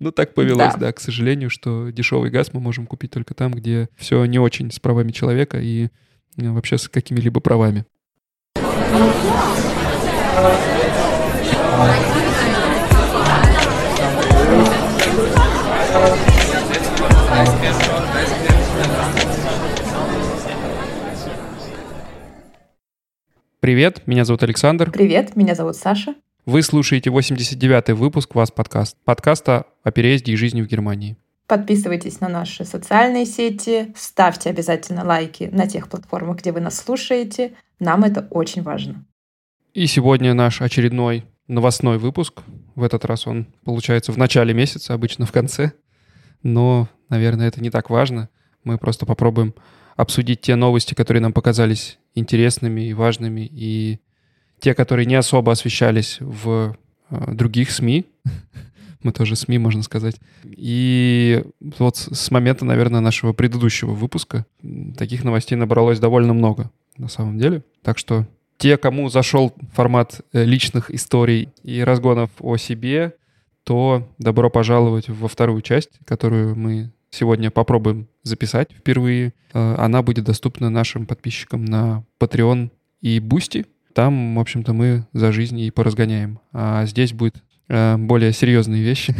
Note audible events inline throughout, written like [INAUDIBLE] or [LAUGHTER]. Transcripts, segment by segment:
Ну, так повелось, да. да, к сожалению, что дешевый газ мы можем купить только там, где все не очень с правами человека и э, вообще с какими-либо правами. Привет, меня зовут Александр. Привет, меня зовут Саша. Вы слушаете 89-й выпуск «Вас подкаст», подкаста о переезде и жизни в Германии. Подписывайтесь на наши социальные сети, ставьте обязательно лайки на тех платформах, где вы нас слушаете. Нам это очень важно. И сегодня наш очередной новостной выпуск. В этот раз он получается в начале месяца, обычно в конце. Но, наверное, это не так важно. Мы просто попробуем обсудить те новости, которые нам показались интересными и важными, и те, которые не особо освещались в э, других СМИ. [LAUGHS] Мы тоже СМИ, можно сказать. И вот с момента, наверное, нашего предыдущего выпуска таких новостей набралось довольно много на самом деле. Так что те, кому зашел формат э, личных историй и разгонов о себе, то добро пожаловать во вторую часть, которую мы сегодня попробуем записать впервые. Э, она будет доступна нашим подписчикам на Patreon и Boosty. Там, в общем-то, мы за жизнь и поразгоняем. А здесь будет э, более серьезные вещи.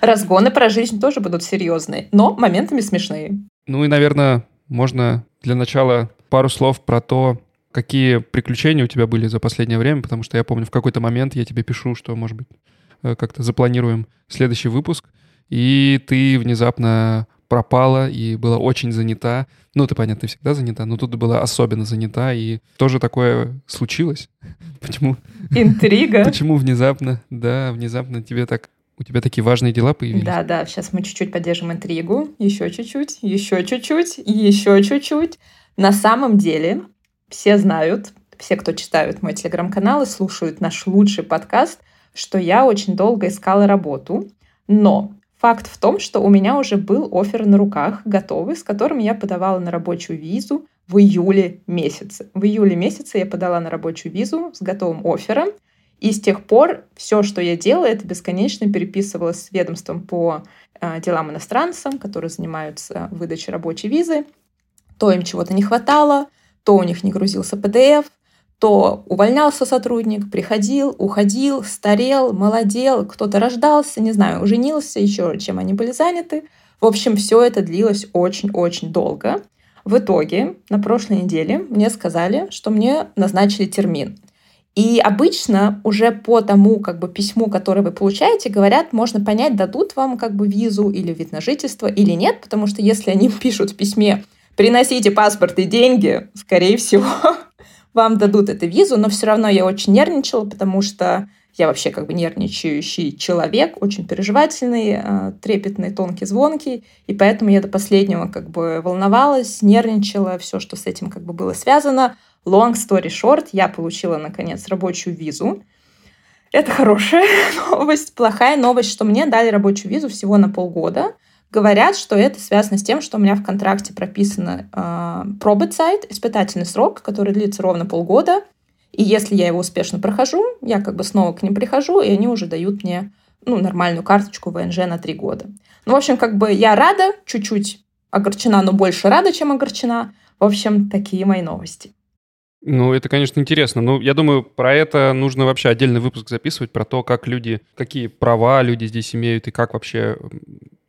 Разгоны про жизнь тоже будут серьезные, но моментами смешные. Ну и, наверное, можно для начала пару слов про то, какие приключения у тебя были за последнее время, потому что я помню, в какой-то момент я тебе пишу, что, может быть, э, как-то запланируем следующий выпуск, и ты внезапно пропала и была очень занята. Ну, ты, понятно, ты всегда занята, но тут была особенно занята, и тоже такое случилось. [LAUGHS] Почему? Интрига. Почему внезапно, да, внезапно тебе так у тебя такие важные дела появились? Да, да, сейчас мы чуть-чуть поддержим интригу, еще чуть-чуть, еще чуть-чуть, еще чуть-чуть. На самом деле, все знают, все, кто читают мой телеграм-канал и слушают наш лучший подкаст, что я очень долго искала работу, но Факт в том, что у меня уже был офер на руках, готовый, с которым я подавала на рабочую визу в июле месяце. В июле месяце я подала на рабочую визу с готовым оффером, и с тех пор все, что я делала, это бесконечно переписывалась с ведомством по э, делам иностранцам, которые занимаются выдачей рабочей визы. То им чего-то не хватало, то у них не грузился PDF, то увольнялся сотрудник, приходил, уходил, старел, молодел, кто-то рождался, не знаю, женился, еще чем они были заняты. В общем, все это длилось очень-очень долго. В итоге на прошлой неделе мне сказали, что мне назначили термин. И обычно уже по тому как бы, письму, которое вы получаете, говорят, можно понять, дадут вам как бы визу или вид на жительство или нет, потому что если они [LAUGHS] пишут в письме «приносите паспорт и деньги», скорее всего, вам дадут эту визу, но все равно я очень нервничала, потому что я вообще как бы нервничающий человек, очень переживательный, э, трепетный, тонкий, звонкий, и поэтому я до последнего как бы волновалась, нервничала, все, что с этим как бы было связано. Long story short, я получила, наконец, рабочую визу. Это хорошая [LAUGHS] новость. Плохая новость, что мне дали рабочую визу всего на полгода. Говорят, что это связано с тем, что у меня в контракте прописано э, пробы-сайт, испытательный срок, который длится ровно полгода. И если я его успешно прохожу, я как бы снова к ним прихожу, и они уже дают мне ну, нормальную карточку ВНЖ на три года. Ну, в общем, как бы я рада, чуть-чуть огорчена, но больше рада, чем огорчена. В общем, такие мои новости. Ну, это, конечно, интересно. Но я думаю, про это нужно вообще отдельный выпуск записывать, про то, как люди, какие права люди здесь имеют и как вообще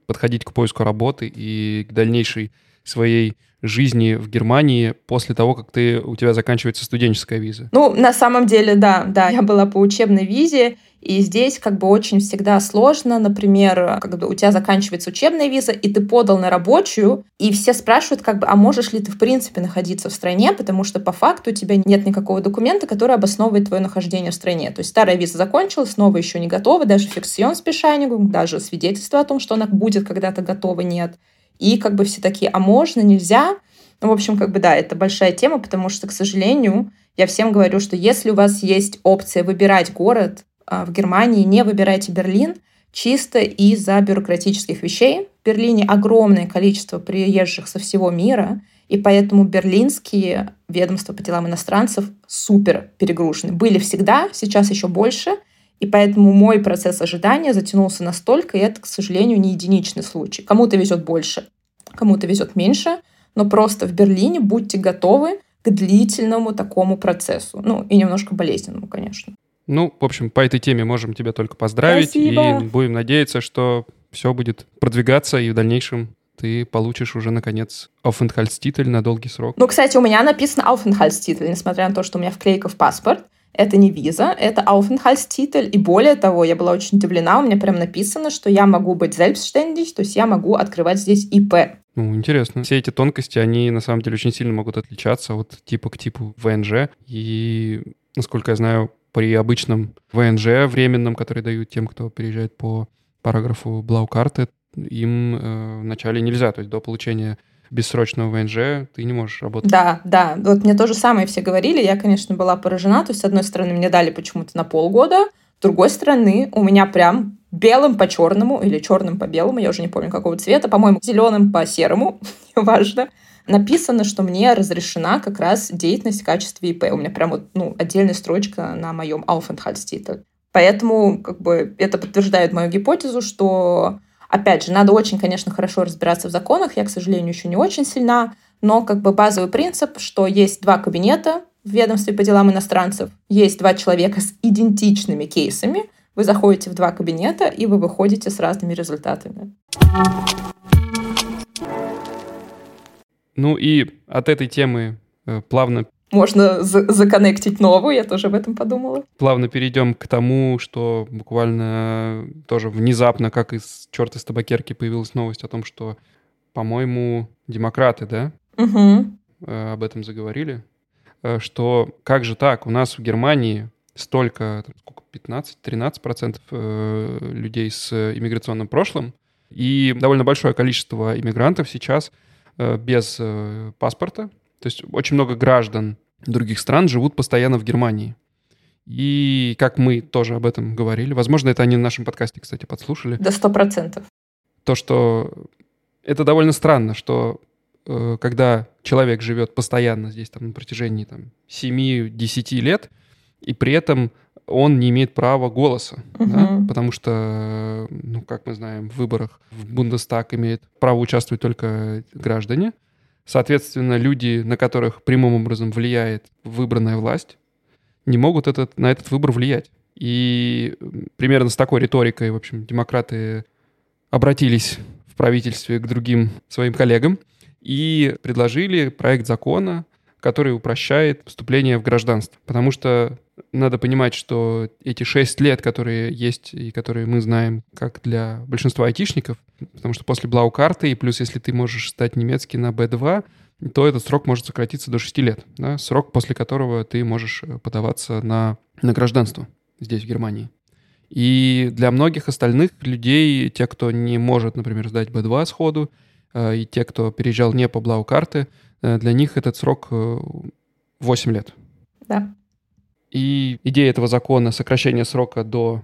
подходить к поиску работы и к дальнейшей своей жизни в Германии после того, как ты, у тебя заканчивается студенческая виза? Ну, на самом деле, да, да. Я была по учебной визе, и здесь как бы очень всегда сложно, например, когда у тебя заканчивается учебная виза, и ты подал на рабочую, и все спрашивают, как бы, а можешь ли ты в принципе находиться в стране, потому что по факту у тебя нет никакого документа, который обосновывает твое нахождение в стране. То есть старая виза закончилась, новая еще не готова, даже фиксион спешайнигу, даже свидетельство о том, что она будет когда-то готова, нет. И как бы все такие, а можно, нельзя? Ну, в общем, как бы да, это большая тема, потому что, к сожалению, я всем говорю, что если у вас есть опция выбирать город, в Германии не выбирайте Берлин чисто из-за бюрократических вещей. В Берлине огромное количество приезжих со всего мира, и поэтому берлинские ведомства по делам иностранцев супер перегружены. Были всегда, сейчас еще больше. И поэтому мой процесс ожидания затянулся настолько, и это, к сожалению, не единичный случай. Кому-то везет больше, кому-то везет меньше, но просто в Берлине будьте готовы к длительному такому процессу. Ну, и немножко болезненному, конечно. Ну, в общем, по этой теме можем тебя только поздравить. Спасибо. И будем надеяться, что все будет продвигаться, и в дальнейшем ты получишь уже, наконец, Aufenthaltstitel на долгий срок. Ну, кстати, у меня написано Aufenthaltstitel, несмотря на то, что у меня вклейка в паспорт. Это не виза, это Aufenthaltstitel. И более того, я была очень удивлена, у меня прям написано, что я могу быть selbstständig, то есть я могу открывать здесь ИП. Ну, интересно. Все эти тонкости, они на самом деле очень сильно могут отличаться от типа к типу ВНЖ. И, насколько я знаю, при обычном ВНЖ временном, который дают тем, кто переезжает по параграфу Блаукарты, им э, вначале нельзя, то есть до получения бессрочного ВНЖ ты не можешь работать. Да, да. Вот мне то же самое все говорили. Я, конечно, была поражена. То есть, с одной стороны, мне дали почему-то на полгода, с другой стороны, у меня прям белым по черному или черным по белому, я уже не помню какого цвета, по-моему, зеленым по серому, [LAUGHS] неважно, написано, что мне разрешена как раз деятельность в качестве ИП. У меня прям вот, ну, отдельная строчка на моем Aufenthaltstitel. Поэтому как бы это подтверждает мою гипотезу, что Опять же, надо очень, конечно, хорошо разбираться в законах. Я, к сожалению, еще не очень сильна. Но как бы базовый принцип, что есть два кабинета в ведомстве по делам иностранцев, есть два человека с идентичными кейсами, вы заходите в два кабинета, и вы выходите с разными результатами. Ну и от этой темы э, плавно можно за законнектить новую, я тоже об этом подумала. Плавно перейдем к тому, что буквально тоже внезапно, как из черта из табакерки появилась новость о том, что, по-моему, демократы, да, угу. об этом заговорили, э, что как же так, у нас в Германии столько, сколько, 15-13% э, людей с иммиграционным прошлым, и довольно большое количество иммигрантов сейчас без паспорта, то есть очень много граждан других стран живут постоянно в Германии. И как мы тоже об этом говорили, возможно, это они на нашем подкасте, кстати, подслушали. До сто процентов. То, что это довольно странно, что э, когда человек живет постоянно здесь там, на протяжении там, 7-10 лет, и при этом он не имеет права голоса, угу. да? потому что, ну, как мы знаем, в выборах в Бундестаг имеют право участвовать только граждане, Соответственно, люди, на которых прямым образом влияет выбранная власть, не могут этот, на этот выбор влиять. И примерно с такой риторикой, в общем, демократы обратились в правительстве к другим своим коллегам и предложили проект закона, который упрощает вступление в гражданство. Потому что надо понимать, что эти шесть лет, которые есть и которые мы знаем как для большинства айтишников, потому что после блау-карты, и плюс если ты можешь стать немецкий на B2, то этот срок может сократиться до 6 лет. Да? Срок, после которого ты можешь э, подаваться на, на гражданство здесь, в Германии. И для многих остальных людей, те, кто не может, например, сдать B2 сходу, э, и те, кто переезжал не по блау-карты, для них этот срок 8 лет. Да. И идея этого закона сокращение срока до,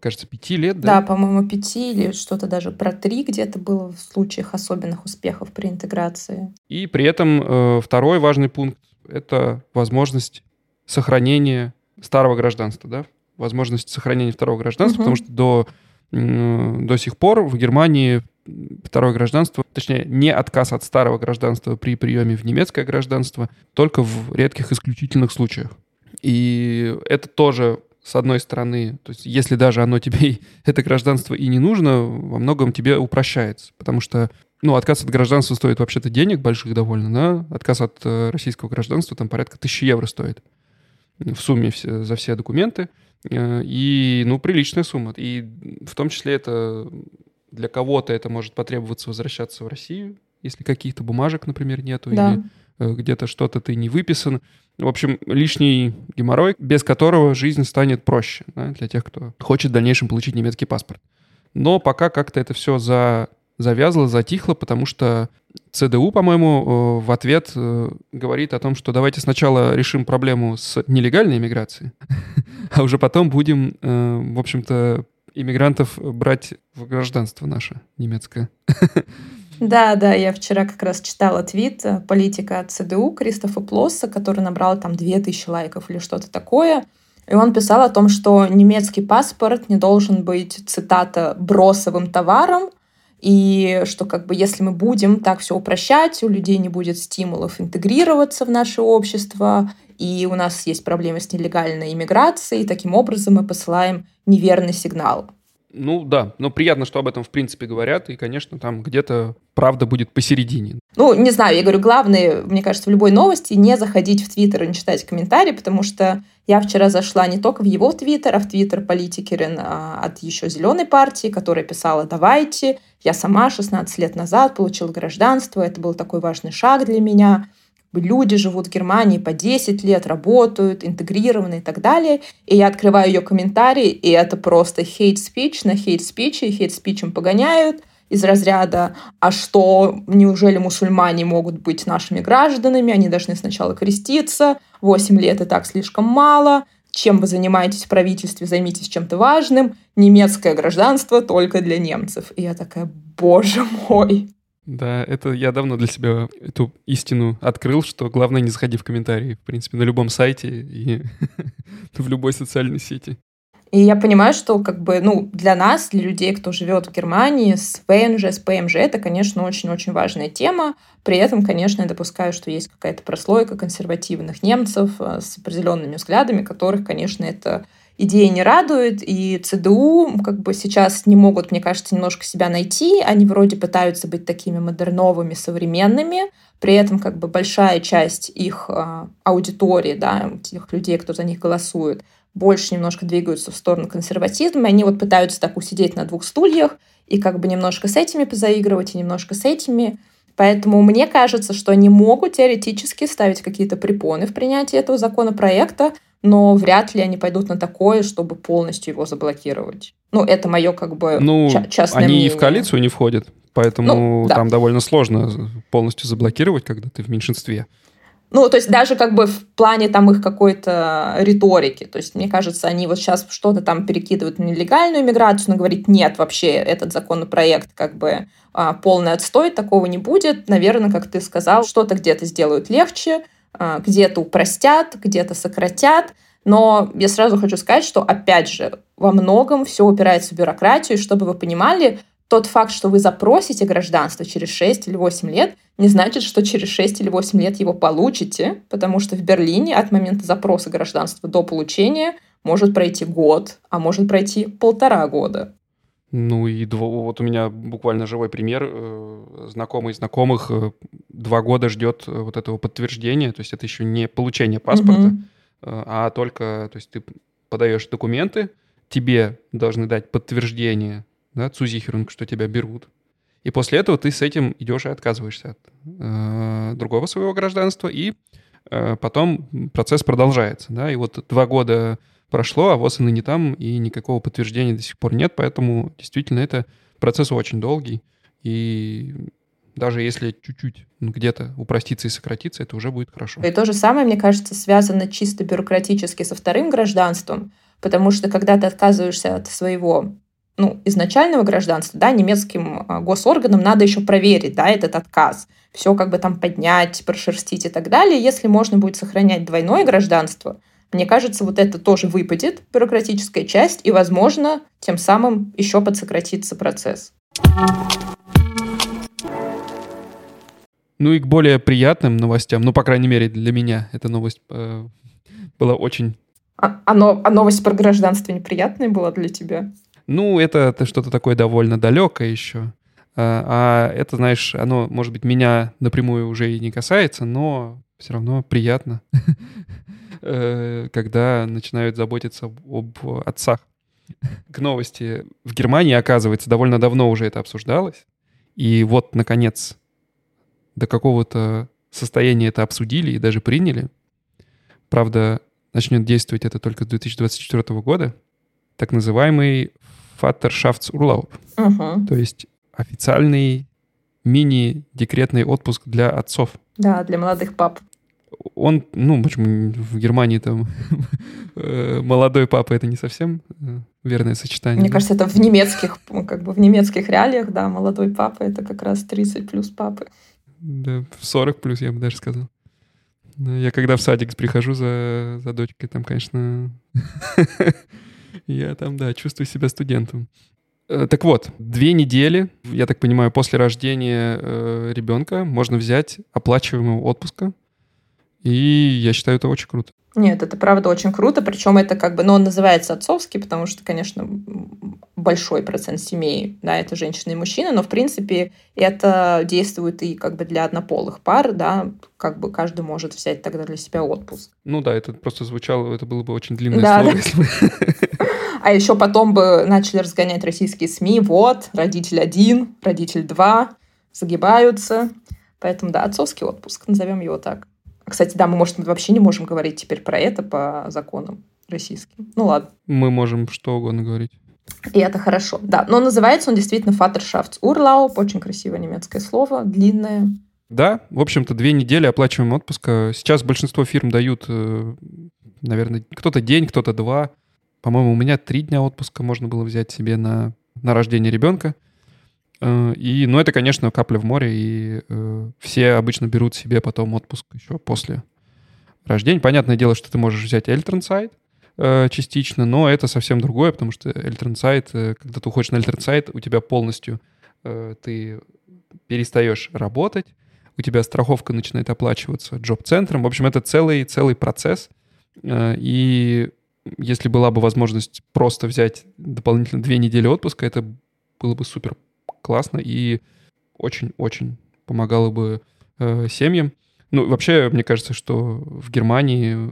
кажется, пяти лет, да? Да, по-моему, пяти или что-то даже про три где-то было в случаях особенных успехов при интеграции. И при этом э, второй важный пункт — это возможность сохранения старого гражданства, да? Возможность сохранения второго гражданства, угу. потому что до, э, до сих пор в Германии второе гражданство, точнее, не отказ от старого гражданства при приеме в немецкое гражданство, только в редких исключительных случаях. И это тоже с одной стороны, то есть если даже оно тебе, [LAUGHS] это гражданство и не нужно, во многом тебе упрощается, потому что, ну, отказ от гражданства стоит вообще-то денег больших довольно, да, отказ от э, российского гражданства там порядка тысячи евро стоит в сумме все, за все документы, э, и, ну, приличная сумма, и в том числе это для кого-то это может потребоваться возвращаться в Россию, если каких-то бумажек, например, нету, да. или э, где-то что-то ты не выписан, в общем, лишний геморрой, без которого жизнь станет проще да, для тех, кто хочет в дальнейшем получить немецкий паспорт. Но пока как-то это все за... завязло, затихло, потому что ЦДУ, по-моему, э, в ответ э, говорит о том, что давайте сначала решим проблему с нелегальной иммиграцией, [LAUGHS] а уже потом будем, в общем-то, иммигрантов брать в гражданство наше немецкое. [LAUGHS] Да, да, я вчера как раз читала твит э, политика ЦДУ Кристофа Плосса, который набрал там 2000 лайков или что-то такое. И он писал о том, что немецкий паспорт не должен быть, цитата, бросовым товаром, и что как бы если мы будем так все упрощать, у людей не будет стимулов интегрироваться в наше общество, и у нас есть проблемы с нелегальной иммиграцией, и таким образом мы посылаем неверный сигнал. Ну да, но приятно, что об этом в принципе говорят, и, конечно, там где-то правда будет посередине. Ну, не знаю, я говорю, главное, мне кажется, в любой новости не заходить в Твиттер и не читать комментарии, потому что я вчера зашла не только в его Твиттер, а в Твиттер политикерин а, от еще зеленой партии, которая писала «давайте». Я сама 16 лет назад получила гражданство, это был такой важный шаг для меня люди живут в Германии по 10 лет, работают, интегрированы и так далее. И я открываю ее комментарии, и это просто speech на speech, и speech погоняют из разряда «А что, неужели мусульмане могут быть нашими гражданами? Они должны сначала креститься, 8 лет и так слишком мало, чем вы занимаетесь в правительстве, займитесь чем-то важным, немецкое гражданство только для немцев». И я такая «Боже мой!» Да, это я давно для себя эту истину открыл, что главное не заходи в комментарии, в принципе, на любом сайте и [LAUGHS] в любой социальной сети. И я понимаю, что как бы, ну, для нас, для людей, кто живет в Германии, с ПНЖ, с ПМЖ, это, конечно, очень-очень важная тема. При этом, конечно, я допускаю, что есть какая-то прослойка консервативных немцев э, с определенными взглядами, которых, конечно, это идея не радует, и ЦДУ как бы сейчас не могут, мне кажется, немножко себя найти. Они вроде пытаются быть такими модерновыми, современными, при этом как бы большая часть их э, аудитории, да, тех людей, кто за них голосует, больше немножко двигаются в сторону консерватизма, и они вот пытаются так усидеть на двух стульях и как бы немножко с этими позаигрывать и немножко с этими. Поэтому мне кажется, что они могут теоретически ставить какие-то препоны в принятии этого законопроекта, но вряд ли они пойдут на такое, чтобы полностью его заблокировать. Ну, это мое как бы ну, частное они мнение. и в коалицию не входят, поэтому ну, да. там довольно сложно полностью заблокировать, когда ты в меньшинстве. Ну, то есть даже как бы в плане там их какой-то риторики. То есть, мне кажется, они вот сейчас что-то там перекидывают на нелегальную иммиграцию, но говорит, нет, вообще этот законопроект как бы а, полный отстой, такого не будет. Наверное, как ты сказал, что-то где-то сделают легче, где-то упростят, где-то сократят. Но я сразу хочу сказать, что, опять же, во многом все упирается в бюрократию. И чтобы вы понимали, тот факт, что вы запросите гражданство через 6 или 8 лет, не значит, что через 6 или 8 лет его получите, потому что в Берлине от момента запроса гражданства до получения может пройти год, а может пройти полтора года. Ну и вот у меня буквально живой пример. Э, знакомый знакомых э, два года ждет э, вот этого подтверждения, то есть это еще не получение паспорта, mm-hmm. а только, то есть ты подаешь документы, тебе должны дать подтверждение, да, цузихерунг, что тебя берут. И после этого ты с этим идешь и отказываешься от э, другого своего гражданства, и э, потом процесс продолжается, да, и вот два года прошло, а ВОЗ и ныне там, и никакого подтверждения до сих пор нет, поэтому действительно это процесс очень долгий, и даже если чуть-чуть где-то упроститься и сократиться, это уже будет хорошо. И то же самое, мне кажется, связано чисто бюрократически со вторым гражданством, потому что когда ты отказываешься от своего ну, изначального гражданства, да, немецким а, госорганам надо еще проверить, да, этот отказ. Все как бы там поднять, прошерстить и так далее. Если можно будет сохранять двойное гражданство, мне кажется, вот это тоже выпадет, бюрократическая часть, и, возможно, тем самым еще подсократится процесс. Ну и к более приятным новостям, ну, по крайней мере, для меня эта новость э, была очень... А, а, но, а новость про гражданство неприятная была для тебя? Ну, это, это что-то такое довольно далекое еще. А, а это, знаешь, оно, может быть, меня напрямую уже и не касается, но все равно приятно. [LAUGHS] Э, когда начинают заботиться об отцах. К новости. В Германии, оказывается, довольно давно уже это обсуждалось. И вот, наконец, до какого-то состояния это обсудили и даже приняли. Правда, начнет действовать это только с 2024 года. Так называемый Vaterschaftsurlaub. Угу. То есть официальный мини-декретный отпуск для отцов. Да, для молодых пап он, ну, почему в Германии там [LAUGHS] э, молодой папа это не совсем э, верное сочетание. Мне кажется, это в немецких, как бы в немецких реалиях, да, молодой папа это как раз 30 плюс папы. Да, 40 плюс, я бы даже сказал. Я когда в садик прихожу за, за дочкой, там, конечно, [LAUGHS] я там, да, чувствую себя студентом. Э, так вот, две недели, я так понимаю, после рождения э, ребенка можно взять оплачиваемого отпуска. И я считаю, это очень круто. Нет, это правда очень круто, причем это как бы, ну, он называется отцовский, потому что, конечно, большой процент семей, да, это женщины и мужчины, но, в принципе, это действует и как бы для однополых пар, да, как бы каждый может взять тогда для себя отпуск. Ну да, это просто звучало, это было бы очень длинное да, слово, да. если бы... [LAUGHS] А еще потом бы начали разгонять российские СМИ, вот, родитель один, родитель два, загибаются. Поэтому, да, отцовский отпуск, назовем его так. Кстати, да, мы, может, вообще не можем говорить теперь про это по законам российским. Ну ладно. Мы можем что угодно говорить. И это хорошо, да. Но называется он действительно Vaterschaftsurlaub, очень красивое немецкое слово, длинное. Да, в общем-то, две недели оплачиваемого отпуска. Сейчас большинство фирм дают, э, наверное, кто-то день, кто-то два. По-моему, у меня три дня отпуска можно было взять себе на, на рождение ребенка. Э, и, ну, это, конечно, капля в море, и э, все обычно берут себе потом отпуск еще после рождения. Понятное дело, что ты можешь взять Elternzeit э, частично, но это совсем другое, потому что Elternzeit, э, когда ты уходишь на Elternzeit, у тебя полностью э, ты перестаешь работать, у тебя страховка начинает оплачиваться Jobcenter ом. В общем, это целый, целый процесс. Э, и если была бы возможность просто взять дополнительно две недели отпуска, это было бы супер классно и очень-очень помогало бы э, семьям. Ну, вообще, мне кажется, что в Германии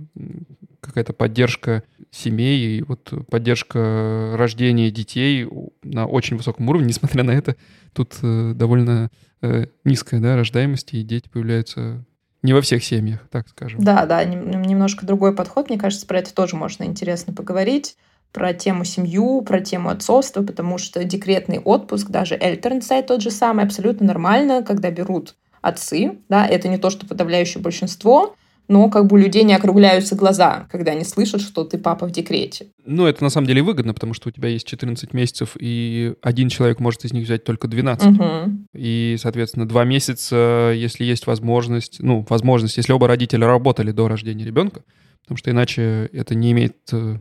какая-то поддержка семей и вот поддержка рождения детей на очень высоком уровне, [LAUGHS] несмотря на это, тут э, довольно э, низкая да, рождаемость, и дети появляются не во всех семьях, так скажем. Да, да, немножко другой подход. Мне кажется, про это тоже можно интересно поговорить про тему семью, про тему отцовства, потому что декретный отпуск, даже Эльтернсайд тот же самый, абсолютно нормально, когда берут отцы, да, это не то, что подавляющее большинство, но как бы у людей не округляются глаза, когда они слышат, что ты папа в декрете. Ну, это на самом деле выгодно, потому что у тебя есть 14 месяцев, и один человек может из них взять только 12. Угу. И, соответственно, два месяца, если есть возможность, ну, возможность, если оба родителя работали до рождения ребенка, потому что иначе это не имеет э,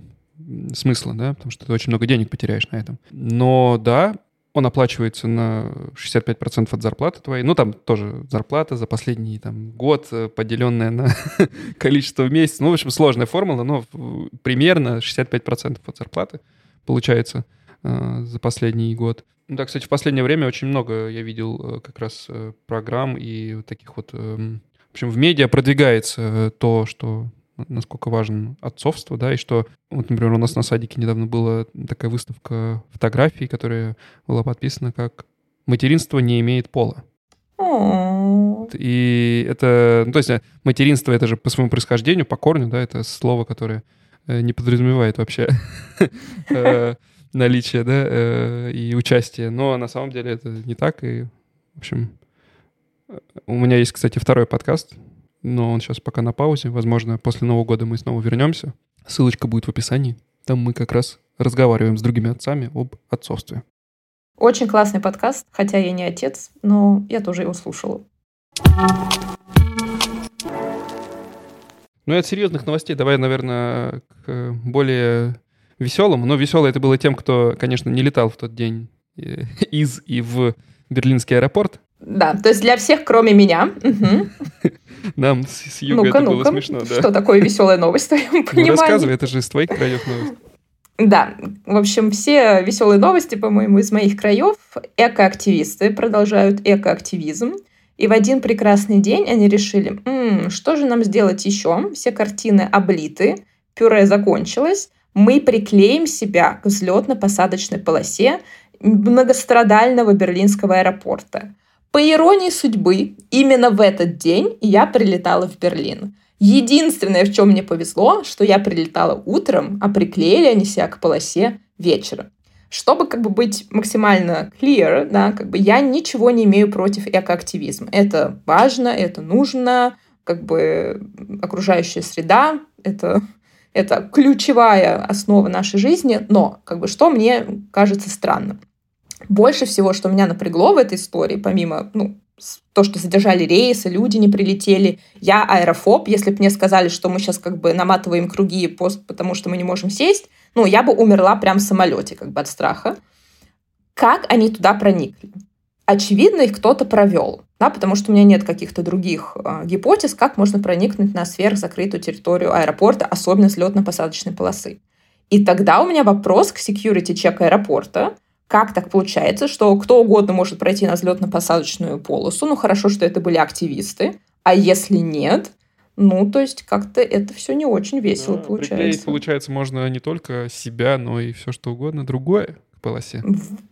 смысла, да, потому что ты очень много денег потеряешь на этом. Но да, он оплачивается на 65% от зарплаты твоей. Ну, там тоже зарплата за последний там, год, э, поделенная на [LAUGHS] количество в месяц. Ну, в общем, сложная формула, но примерно 65% от зарплаты получается э, за последний год. Ну, да, кстати, в последнее время очень много я видел э, как раз э, программ и таких вот... Э, в общем, в медиа продвигается то, что насколько важно отцовство, да, и что, вот, например, у нас на садике недавно была такая выставка фотографий, которая была подписана как «Материнство не имеет пола». И это, ну, то есть э, материнство это же по своему происхождению, по корню, да, это слово, которое э, не подразумевает вообще [LAUGHS] э, наличие, да, и участие. Но на самом деле это не так. И, в общем, у меня есть, кстати, второй подкаст, но он сейчас пока на паузе. Возможно, после Нового года мы снова вернемся. Ссылочка будет в описании. Там мы как раз разговариваем с другими отцами об отцовстве. Очень классный подкаст, хотя я не отец, но я тоже его слушала. Ну и от серьезных новостей давай, наверное, к более веселому. Но веселое это было тем, кто, конечно, не летал в тот день э, из и в Берлинский аэропорт. Да, то есть для всех, кроме меня. [LAUGHS] Нам с, с юга ну это ну было смешно, да. Что такое веселая новость в твоем понимании? Ну, рассказывай, это же из твоих краев новость. Да, в общем, все веселые новости, по-моему, из моих краев. Экоактивисты продолжают экоактивизм. И в один прекрасный день они решили, М, что же нам сделать еще? Все картины облиты, пюре закончилось, мы приклеим себя к взлетно-посадочной полосе многострадального берлинского аэропорта. По иронии судьбы, именно в этот день я прилетала в Берлин. Единственное, в чем мне повезло, что я прилетала утром, а приклеили они себя к полосе вечером. Чтобы как бы быть максимально clear, да, как бы я ничего не имею против экоактивизма. Это важно, это нужно, как бы окружающая среда, это, это ключевая основа нашей жизни, но как бы что мне кажется странным. Больше всего, что меня напрягло в этой истории, помимо ну, то, что задержали рейсы, люди не прилетели. Я аэрофоб. Если бы мне сказали, что мы сейчас как бы наматываем круги, пост, потому что мы не можем сесть, ну, я бы умерла прямо в самолете как бы от страха. Как они туда проникли? Очевидно, их кто-то провел, да, потому что у меня нет каких-то других э, гипотез, как можно проникнуть на сверхзакрытую территорию аэропорта, особенно с летно-посадочной полосы. И тогда у меня вопрос к security чек аэропорта, как так получается, что кто угодно может пройти на взлетно-посадочную полосу? Ну, хорошо, что это были активисты. А если нет, ну, то есть как-то это все не очень весело ну, получается. Приклеить, получается, можно не только себя, но и все что угодно другое к полосе.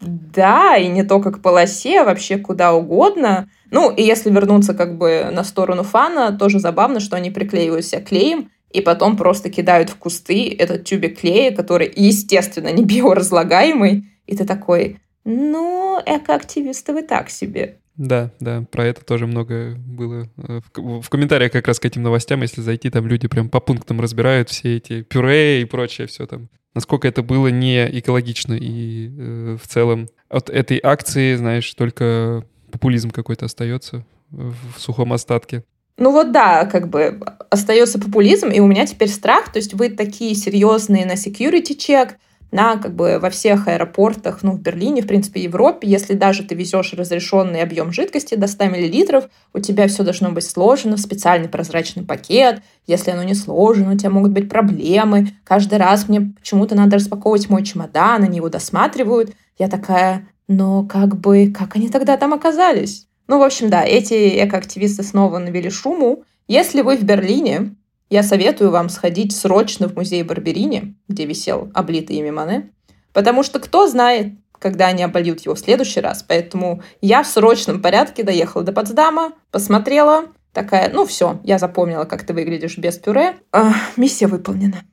Да, и не только к полосе, а вообще куда угодно. Ну, и если вернуться как бы на сторону фана, тоже забавно, что они приклеивают себя клеем, и потом просто кидают в кусты этот тюбик клея, который, естественно, не биоразлагаемый, и ты такой, ну, экоактивисты вы так себе. Да, да, про это тоже много было э, в, в комментариях как раз к этим новостям, если зайти, там люди прям по пунктам разбирают все эти пюре и прочее, все там. Насколько это было не экологично и э, в целом от этой акции, знаешь, только популизм какой-то остается в сухом остатке. Ну вот да, как бы остается популизм, и у меня теперь страх, то есть вы такие серьезные на security check, на как бы во всех аэропортах, ну, в Берлине, в принципе, Европе, если даже ты везешь разрешенный объем жидкости до 100 мл, у тебя все должно быть сложено в специальный прозрачный пакет. Если оно не сложено, у тебя могут быть проблемы. Каждый раз мне почему-то надо распаковывать мой чемодан, они его досматривают. Я такая, но как бы, как они тогда там оказались? Ну, в общем, да, эти экоактивисты снова навели шуму. Если вы в Берлине, я советую вам сходить срочно в музей Барберини, где висел облитый ими Мане, потому что кто знает, когда они обольют его в следующий раз. Поэтому я в срочном порядке доехала до Потсдама, посмотрела, такая, ну все, я запомнила, как ты выглядишь без пюре. А, миссия выполнена.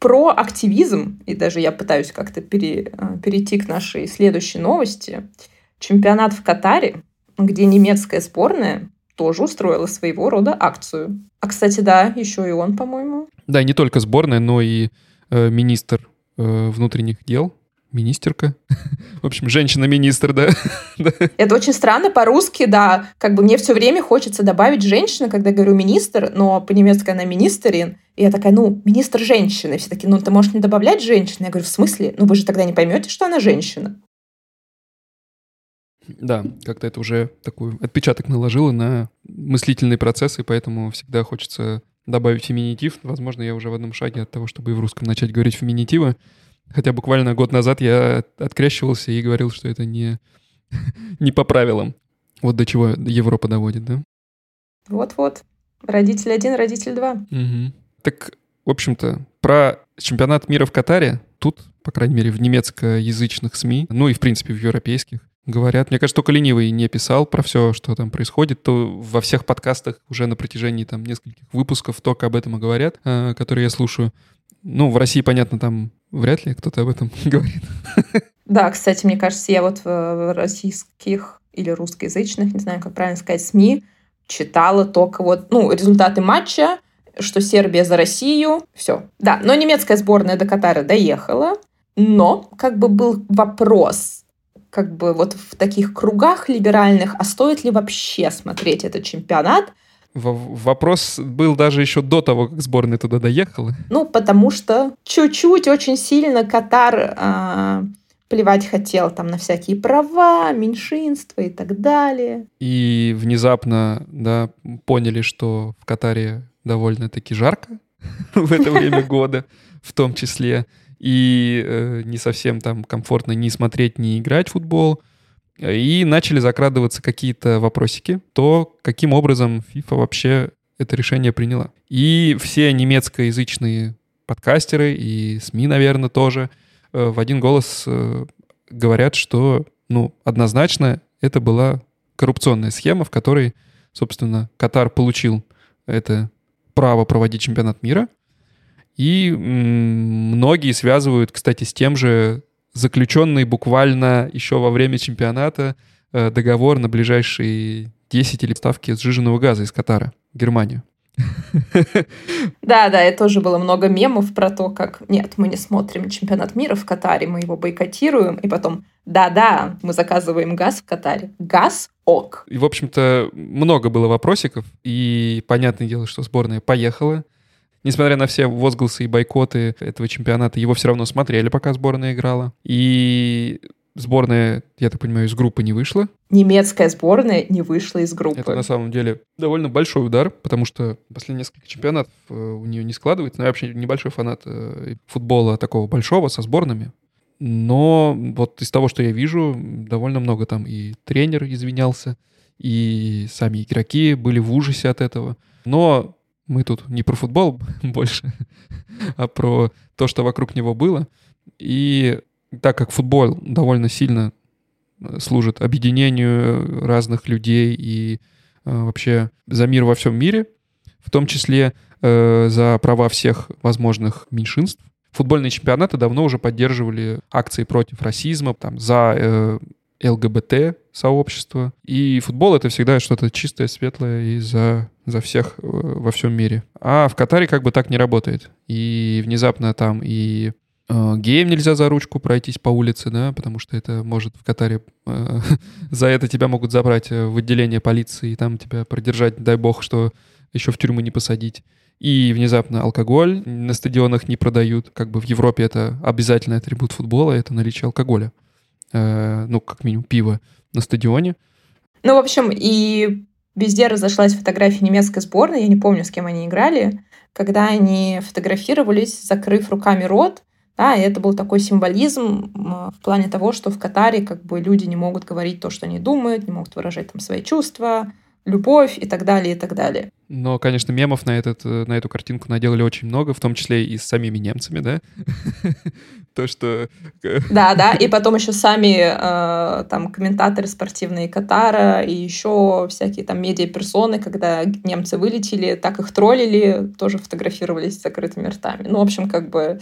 Про активизм, и даже я пытаюсь как-то пере, а, перейти к нашей следующей новости. Чемпионат в Катаре, где немецкая сборная тоже устроила своего рода акцию. А, кстати, да, еще и он, по-моему. Да, не только сборная, но и э, министр э, внутренних дел, министерка. [LAUGHS] В общем, женщина-министр, [LAUGHS] да. Это очень странно по-русски, да. Как бы мне все время хочется добавить женщина, когда говорю министр, но по-немецки она министерин. И я такая, ну, министр женщины. Все такие, ну, ты можешь не добавлять женщины? Я говорю, в смысле? Ну, вы же тогда не поймете, что она женщина. Да, как-то это уже такой отпечаток наложило на мыслительный процесс, и поэтому всегда хочется добавить феминитив. Возможно, я уже в одном шаге от того, чтобы и в русском начать говорить феминитивы. Хотя буквально год назад я открещивался и говорил, что это не, [LAUGHS] не по правилам. Вот до чего Европа доводит, да? Вот-вот. Родитель один, родитель два. Угу. Так, в общем-то, про чемпионат мира в Катаре тут, по крайней мере, в немецкоязычных СМИ, ну и, в принципе, в европейских, Говорят, мне кажется, только ленивый не писал про все, что там происходит, то во всех подкастах уже на протяжении там нескольких выпусков только об этом и говорят, э, которые я слушаю. Ну, в России, понятно, там вряд ли кто-то об этом [LAUGHS] говорит. Да, кстати, мне кажется, я вот в российских или русскоязычных, не знаю, как правильно сказать, СМИ читала только вот, ну, результаты матча, что Сербия за Россию, все. Да, но немецкая сборная до Катара доехала, но как бы был вопрос, как бы вот в таких кругах либеральных, а стоит ли вообще смотреть этот чемпионат? Вопрос был даже еще до того, как сборная туда доехала. Ну, потому что чуть-чуть очень сильно Катар э, плевать хотел там на всякие права, меньшинства и так далее. И внезапно, да, поняли, что в Катаре довольно-таки жарко [LAUGHS] в это время года в том числе и э, не совсем там комфортно ни смотреть, ни играть в футбол. И начали закрадываться какие-то вопросики, то каким образом FIFA вообще это решение приняла. И все немецкоязычные подкастеры и СМИ, наверное, тоже э, в один голос э, говорят, что, ну, однозначно это была коррупционная схема, в которой, собственно, Катар получил это право проводить чемпионат мира, и многие связывают, кстати, с тем же заключенный буквально еще во время чемпионата э, договор на ближайшие 10 или ставки сжиженного газа из Катара, Германию. [LAUGHS] Да, да, это тоже было много мемов про то, как нет, мы не смотрим чемпионат мира в Катаре, мы его бойкотируем, и потом Да-да, мы заказываем газ в Катаре. Газ ок. И, в общем-то, много было вопросиков, и понятное дело, что сборная поехала. Несмотря на все возгласы и бойкоты этого чемпионата, его все равно смотрели, пока сборная играла. И сборная, я так понимаю, из группы не вышла. Немецкая сборная не вышла из группы. Это на самом деле довольно большой удар, потому что последние несколько чемпионатов э, у нее не складывается. Но я вообще небольшой фанат э, футбола такого большого со сборными. Но вот из того, что я вижу, довольно много там и тренер извинялся, и сами игроки были в ужасе от этого. Но мы тут не про футбол [LAUGHS] больше, а про то, что вокруг него было. И так как футбол довольно сильно э, служит объединению разных людей и э, вообще за мир во всем мире, в том числе э, за права всех возможных меньшинств, футбольные чемпионаты давно уже поддерживали акции против расизма, там, за э, ЛГБТ сообщество. И футбол это всегда что-то чистое, светлое и за, за всех э, во всем мире. А в Катаре как бы так не работает. И внезапно там и э, геям нельзя за ручку пройтись по улице, да, потому что это может в Катаре э, [LAUGHS] за это тебя могут забрать э, в отделение полиции и там тебя продержать, дай бог, что еще в тюрьму не посадить. И внезапно алкоголь на стадионах не продают. Как бы в Европе это обязательный атрибут футбола, это наличие алкоголя. Э, ну, как минимум, пиво на стадионе. Ну, в общем, и везде разошлась фотография немецкой сборной, я не помню, с кем они играли, когда они фотографировались, закрыв руками рот, да, и это был такой символизм в плане того, что в Катаре как бы люди не могут говорить то, что они думают, не могут выражать там свои чувства, любовь и так далее, и так далее. Но, конечно, мемов на, этот, э, на эту картинку наделали очень много, в том числе и с самими немцами, да? [LAUGHS] То, что... Э, да, да, и потом еще сами э, там комментаторы спортивные Катара и еще всякие там медиаперсоны, когда немцы вылетели, так их троллили, тоже фотографировались с закрытыми ртами. Ну, в общем, как бы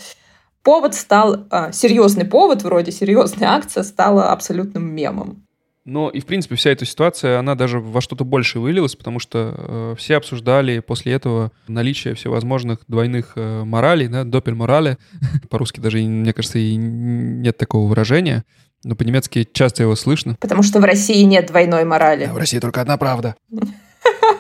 повод стал, серьезный повод, вроде серьезная акция, стала абсолютным мемом. Но и, в принципе, вся эта ситуация, она даже во что-то больше вылилась, потому что э, все обсуждали после этого наличие всевозможных двойных э, моралей, да, допель-морали. [LAUGHS] По-русски даже, мне кажется, и нет такого выражения. Но по-немецки часто его слышно. Потому что в России нет двойной морали. Да, в России только одна правда. [LAUGHS]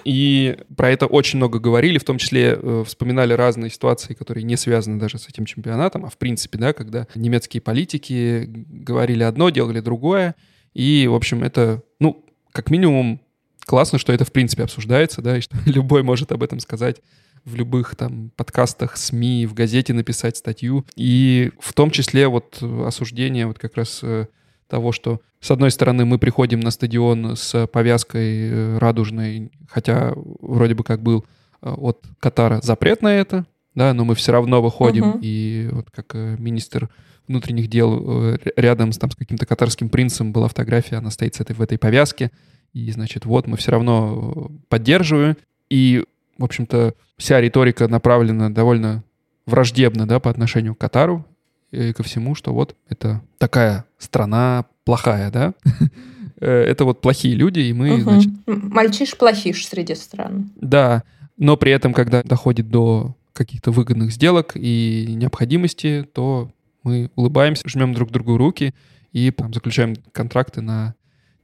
И про это очень много говорили, в том числе э, вспоминали разные ситуации, которые не связаны даже с этим чемпионатом, а в принципе, да, когда немецкие политики говорили одно, делали другое. И, в общем, это, ну, как минимум, классно, что это, в принципе, обсуждается, да, и что [LAUGHS] любой может об этом сказать в любых там подкастах, СМИ, в газете написать статью. И в том числе вот осуждение вот как раз э, того, что с одной стороны мы приходим на стадион с повязкой э, радужной, хотя вроде бы как был э, от Катара запрет на это, да, но мы все равно выходим, uh-huh. и вот как министр внутренних дел э, рядом с, там, с каким-то катарским принцем была фотография, она стоит с этой, в этой повязке, и, значит, вот мы все равно э, поддерживаем, и, в общем-то, вся риторика направлена довольно враждебно, да, по отношению к Катару и ко всему, что вот это такая страна плохая, да, [LAUGHS] э, это вот плохие люди, и мы, угу. значит... Мальчиш-плохиш среди стран. Да, но при этом, когда доходит до каких-то выгодных сделок и необходимости, то мы улыбаемся, жмем друг другу руки и там, заключаем контракты на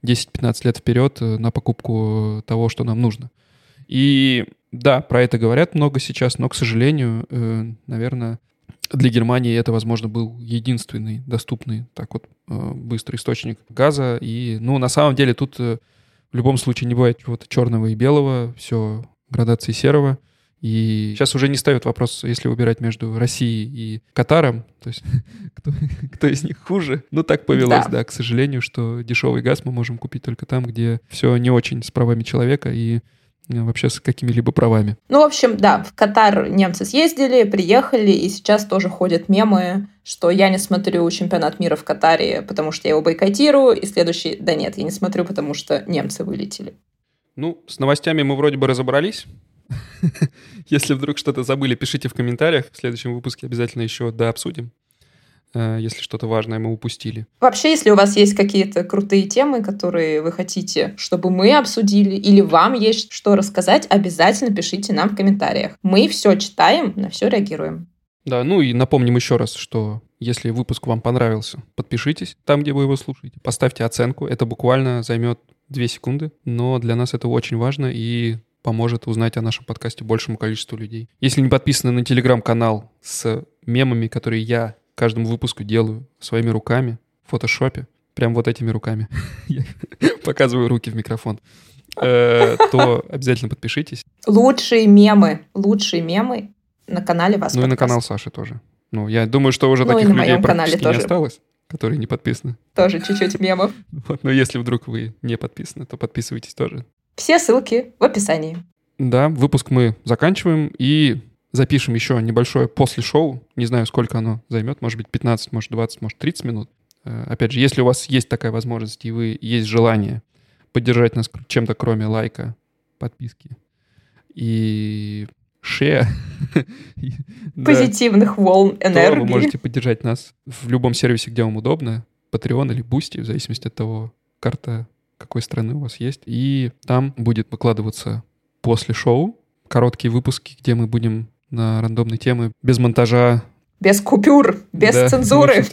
10-15 лет вперед э, на покупку того, что нам нужно. И да, про это говорят много сейчас, но, к сожалению, э, наверное, для Германии это, возможно, был единственный доступный так вот э, быстрый источник газа. И, ну, на самом деле тут в любом случае не бывает чего-то черного и белого, все градации серого. И сейчас уже не ставят вопрос, если выбирать между Россией и Катаром, то есть [LAUGHS] кто, кто из них хуже. Ну, так повелось, да. да, к сожалению, что дешевый газ мы можем купить только там, где все не очень с правами человека и э, вообще с какими-либо правами. Ну, в общем, да, в Катар немцы съездили, приехали, и сейчас тоже ходят мемы, что я не смотрю чемпионат мира в Катаре, потому что я его бойкотирую, и следующий, да нет, я не смотрю, потому что немцы вылетели. Ну, с новостями мы вроде бы разобрались. [LAUGHS] Если вдруг что-то забыли, пишите в комментариях. В следующем выпуске обязательно еще дообсудим э, если что-то важное мы упустили. Вообще, если у вас есть какие-то крутые темы, которые вы хотите, чтобы мы обсудили, или вам есть что рассказать, обязательно пишите нам в комментариях. Мы все читаем, на все реагируем. Да, ну и напомним еще раз, что Если выпуск вам понравился, подпишитесь там, где вы его слушаете. Поставьте оценку. Это буквально займет 2 секунды, но для нас это очень важно и поможет узнать о нашем подкасте большему количеству людей. Если не подписаны на телеграм-канал с мемами, которые я каждому выпуску делаю своими руками в фотошопе, прям вот этими руками, [LAUGHS] показываю руки в микрофон, э, то обязательно подпишитесь. Лучшие мемы, лучшие мемы на канале вас Ну и на канал Саши тоже. Ну, я думаю, что уже ну, таких людей практически не осталось, которые не подписаны. Тоже чуть-чуть мемов. [LAUGHS] Вот, но если вдруг вы не подписаны, то подписывайтесь тоже. Все ссылки в описании. Да, выпуск мы заканчиваем и запишем еще небольшое после шоу. Не знаю, сколько оно займет. Может быть, 15, может, 20, может, 30 минут. Э, опять же, если у вас есть такая возможность и вы есть желание поддержать нас чем-то, кроме лайка, подписки и шея. [LAUGHS] Позитивных волн энергии. вы можете поддержать нас в любом сервисе, где вам удобно. Patreon или Boosty, в зависимости от того, карта какой страны у вас есть. И там будет выкладываться после шоу короткие выпуски, где мы будем на рандомные темы без монтажа. Без купюр, без да, цензуры.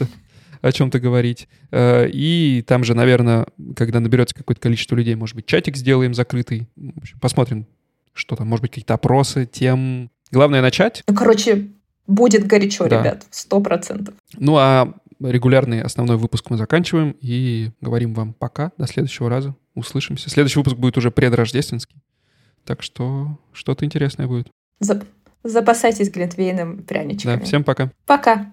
О чем-то говорить. Э, и там же, наверное, когда наберется какое-то количество людей, может быть, чатик сделаем закрытый. Посмотрим, что там, может быть, какие-то опросы, тем. Главное начать. Ну, короче, будет горячо, да. ребят, сто процентов. Ну, а регулярный основной выпуск мы заканчиваем и говорим вам пока, до следующего раза. Услышимся. Следующий выпуск будет уже предрождественский. Так что что-то интересное будет. Зап запасайтесь глинтвейном пряничками. Да, всем пока. Пока.